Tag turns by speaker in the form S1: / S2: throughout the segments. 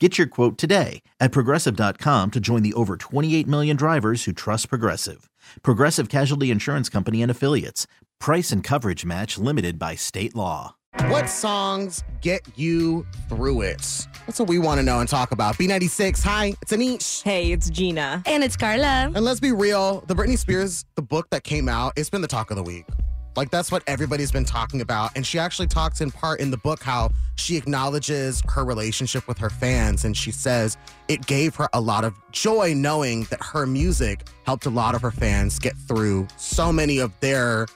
S1: Get your quote today at progressive.com to join the over 28 million drivers who trust Progressive. Progressive Casualty Insurance Company and Affiliates. Price and coverage match limited by state law.
S2: What songs get you through it? That's what we want to know and talk about. B96, hi, it's Anish.
S3: Hey, it's Gina.
S4: And it's Carla.
S2: And let's be real, the Britney Spears, the book that came out, it's been the talk of the week. Like that's what everybody's been talking about. And she actually talks in part in the book how she acknowledges her relationship with her fans. And she says it gave her a lot of joy knowing that her music helped a lot of her fans get through so many of their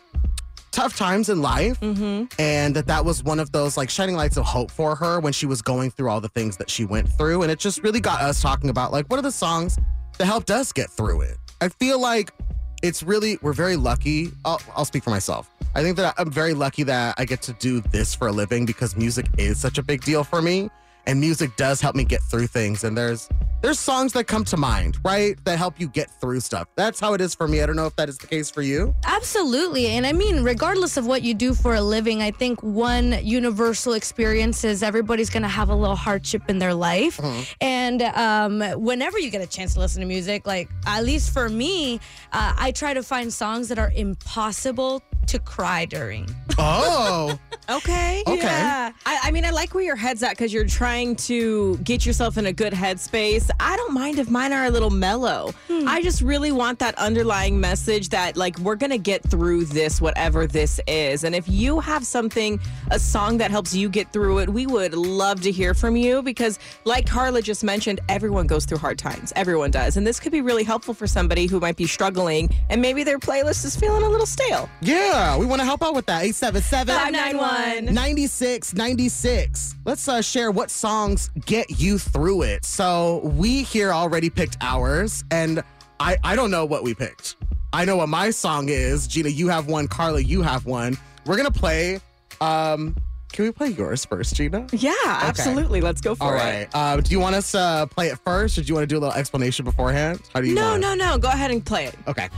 S2: tough times in life.
S3: Mm-hmm.
S2: And that that was one of those like shining lights of hope for her when she was going through all the things that she went through. And it just really got us talking about like, what are the songs that helped us get through it? I feel like it's really we're very lucky. I'll, I'll speak for myself. I think that I'm very lucky that I get to do this for a living because music is such a big deal for me and music does help me get through things and there's there's songs that come to mind right? That help you get through stuff. That's how it is for me. I don't know if that is the case for you.
S4: Absolutely. And I mean, regardless of what you do for a living, I think one universal experience is everybody's going to have a little hardship in their life. And um, whenever you get a chance to listen to music, like at least for me, uh, I try to find songs that are impossible to cry during.
S2: oh
S3: Okay.
S2: Okay.
S3: Yeah. I, I mean, I like where your head's at because you're trying to get yourself in a good headspace. I don't mind if mine are a little mellow. Hmm. I just really want that underlying message that, like, we're going to get through this, whatever this is. And if you have something, a song that helps you get through it, we would love to hear from you because, like Carla just mentioned, everyone goes through hard times. Everyone does. And this could be really helpful for somebody who might be struggling and maybe their playlist is feeling a little stale.
S2: yeah we want to help out with that. 877
S3: 591.
S2: 96 96 let's uh, share what songs get you through it. So we here already picked ours and i i don't know what we picked. I know what my song is. Gina you have one. Carla you have one. We're gonna play um can we play yours first gina?
S3: Yeah, absolutely. Let's go for
S2: all
S3: it.
S2: right. Uh, do you want us to play it first or do you want to do a little explanation beforehand? How do you
S3: No,
S2: want
S3: no, no. Go ahead and play it.
S2: okay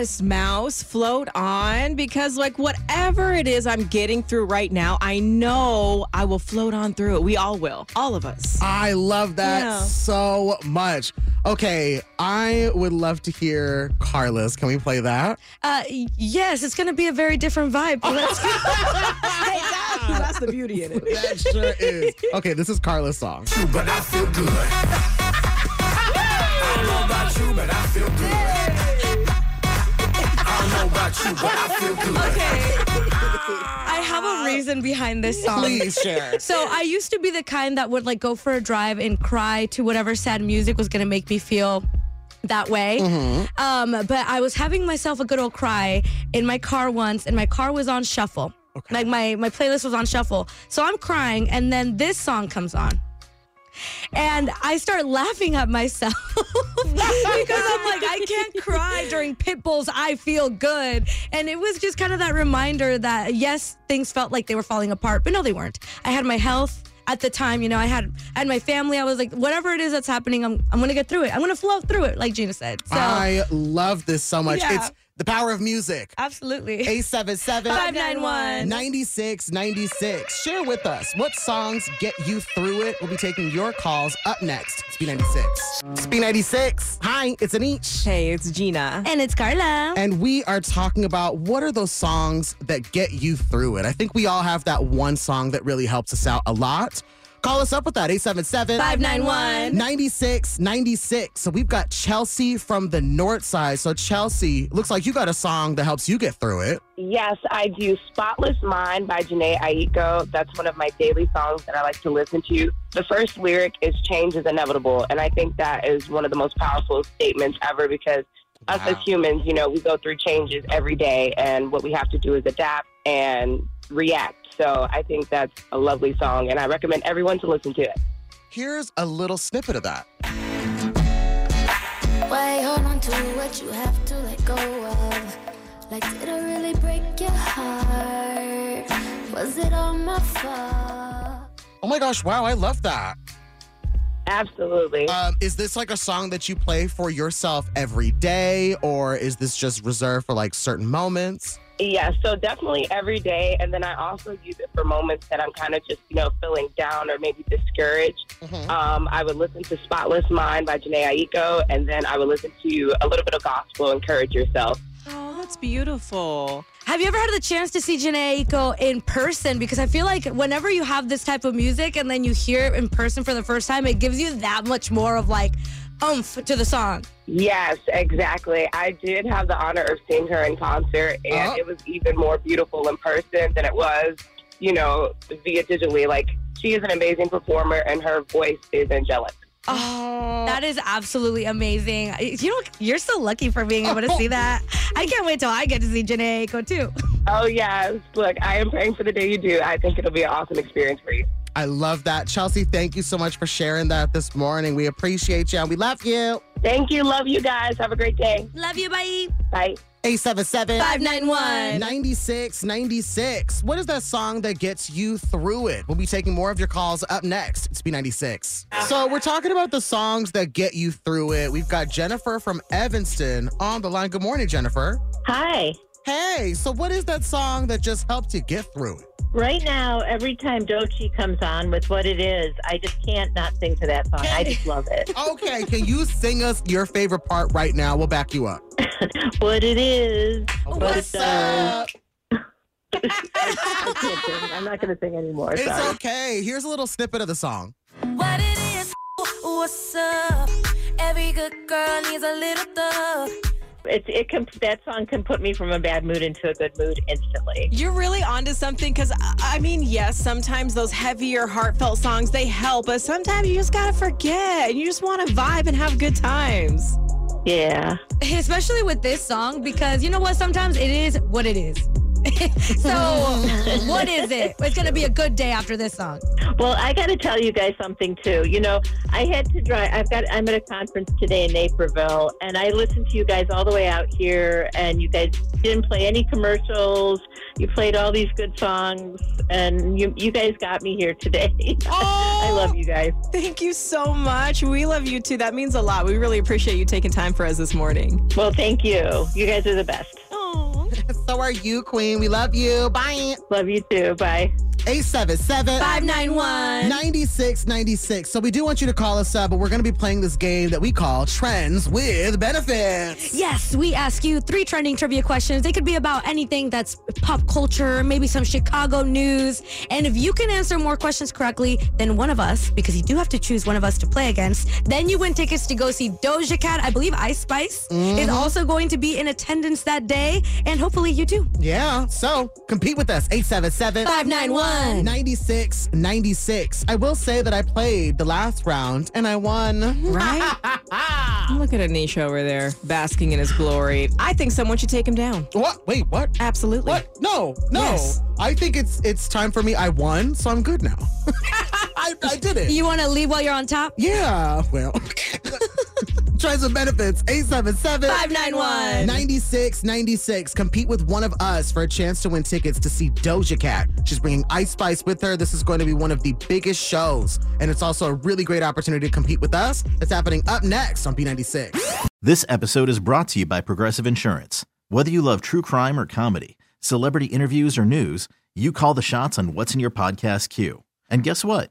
S3: modest mouse float on because, like, whatever it is I'm getting through right now, I know I will float on through it. We all will. All of us.
S2: I love that
S3: Yeah.
S2: so much. Okay, I would love to hear Carla's. Can we play that?
S4: Uh, yes, it's going to be a very different vibe. Let's go.
S3: Hey, that- that's the beauty in it.
S2: That sure is. Okay, this is Carla's song.
S5: but I feel good. I
S4: reason behind this song.
S2: Please share.
S4: So I used to be the kind that would like go for a drive and cry to whatever sad music was gonna make me feel that way. Um, but I was having myself a good old cry in my car once, and my car was on shuffle. Like my my playlist was on shuffle. So I'm crying, and then this song comes on. And I start laughing at myself because I'm like, I can't cry during Pitbull's I Feel Good. And it was just kind of that reminder that, yes, things felt like they were falling apart, but no, they weren't. I had my health at the time, you know, I had I had my family. I was like, whatever it is that's happening, I'm, I'm going to get through it. I'm going to flow through it, like Gina said. So,
S2: I love this so much.
S3: Yeah.
S2: It's The power of music.
S4: Absolutely.
S2: 877
S4: 591
S2: 9696. Share with us what songs get you through it. We'll be taking your calls up next. It's B96. It's B96. Hi, it's Anish.
S3: Hey, it's Gina.
S4: And it's Carla.
S2: And we are talking about what are those songs that get you through it. I think we all have that one song that really helps us out a lot. Call us up with that 877
S4: 591
S2: 9696. So we've got Chelsea from the north side. So, Chelsea, looks like you got a song that helps you get through it.
S6: Yes, I do. Spotless Mind by Jhené Aiko. That's one of my daily songs that I like to listen to. The first lyric is change is inevitable. And I think that is one of the most powerful statements ever because us as humans, you know, we go through changes every day. And what we have to do is adapt and react. So I think that's a lovely song. And I recommend everyone to listen to it.
S2: Here's a little snippet of that.
S7: Why hold on to what you have to let go of? Like, did I really break your heart? Was it all my fault?
S2: Oh my gosh, wow, I love that.
S6: Absolutely.
S2: Um, is this like a song that you play for yourself every day, or is this just reserved for like certain moments?
S6: Yeah, so definitely every day. And then I also use it for moments that I'm kind of just, you know, feeling down or maybe discouraged. Um, I would listen to Spotless Mind by Jhené Aiko, and then I would listen to a little bit of gospel, encourage yourself.
S3: Oh, that's beautiful.
S4: Have you ever had the chance to see Jhené Aiko in person? Because I feel like whenever you have this type of music and then you hear it in person for the first time, it gives you that much more of like oomph to the song.
S6: Yes, exactly. I did have the honor of seeing her in concert, and
S2: Oh.
S6: it was even more beautiful in person than it was, you know, via digitally. Like, she is an amazing performer, and her voice is angelic.
S4: Oh, that is absolutely amazing. You know, you're so lucky for being able to see that. I can't wait till I get to see Jhené Aiko too.
S6: Oh, yes. Look, I am praying for the day you do. I think it'll be an awesome experience for you.
S2: I love that. Chelsea, thank you so much for sharing that this morning. We appreciate you and we love you.
S6: Thank you. Love you guys. Have a great day.
S4: Love you, bye.
S6: Bye.
S2: 877
S4: 591
S2: 9696. What is that song that gets you through it? We'll be taking more of your calls up next. It's B96. So, we're talking about the songs that get you through it. We've got Jennifer from Evanston on the line. Good morning, Jennifer.
S8: Hi.
S2: Hey, so what is that song that just helped you get through it?
S8: Right now, every time Doechii comes on with what it is, I just can't not sing to that song. I just love it.
S2: Okay, can you sing us your favorite part right now? We'll back you up.
S8: what it is, oh, what
S2: What's
S8: it does.
S2: up?
S8: I can't sing. I'm not going to sing anymore.
S2: It's
S8: Sorry.
S2: okay. Here's a little snippet of the song.
S7: What it is, what's up? Every good girl needs a little thug.
S8: It's, it can, that song can put me from a bad mood into a good mood instantly.
S3: You're really onto something because, I mean, yes, sometimes those heavier, heartfelt songs, they help, but sometimes you just got to forget and you just want to vibe and have good times.
S8: Yeah.
S4: Especially with this song, because you know what? Sometimes it is what it is. so, what is it? It's going to be a good day after this song.
S8: Well, I got to tell you guys something too. You know, I had to drive. I've got. I'm at a conference today in Naperville, and I listened to you guys all the way out here. And you guys didn't play any commercials. You played all these good songs, and you you guys got me here today. Oh, I love you guys.
S3: Thank you so much. We love you too. That means a lot. We really appreciate you taking time for us this morning.
S8: Well, thank you. You guys are the best.
S2: So are you, Queen. We love you. Bye.
S8: Love you too. Bye.
S2: 877
S4: 591
S2: 9696. So we do want you to call us up, but we're going to be playing this game that we call Trends with Benefits.
S4: Yes, we ask you three trending trivia questions. They could be about anything that's pop culture, maybe some Chicago news. And if you can answer more questions correctly than one of us, because you do have to choose one of us to play against, then you win tickets to go see Doja Cat. I believe Ice Spice is mm-hmm. also going to be in attendance that day. And hopefully you do.
S2: Yeah. So compete with us. 877
S4: 591
S2: 9696. I will say that I played the last round and I won.
S3: Right? Look at Anisha over there basking in his glory. I think someone should take him down.
S2: What? Wait, what?
S3: Absolutely.
S2: What? No, no.
S3: Yes.
S2: I think it's it's time for me. I won, so I'm good now. I, I did it.
S4: You want to leave while you're on top?
S2: yeah. Well, try some benefits. 877
S4: 591
S2: 9696. Compete with one of us for a chance to win tickets to see Doja Cat. She's bringing Ice Spice with her. This is going to be one of the biggest shows, and it's also a really great opportunity to compete with us. It's happening up next on B96.
S1: This episode is brought to you by Progressive Insurance. Whether you love true crime or comedy, celebrity interviews or news, you call the shots on what's in your podcast queue. And guess what?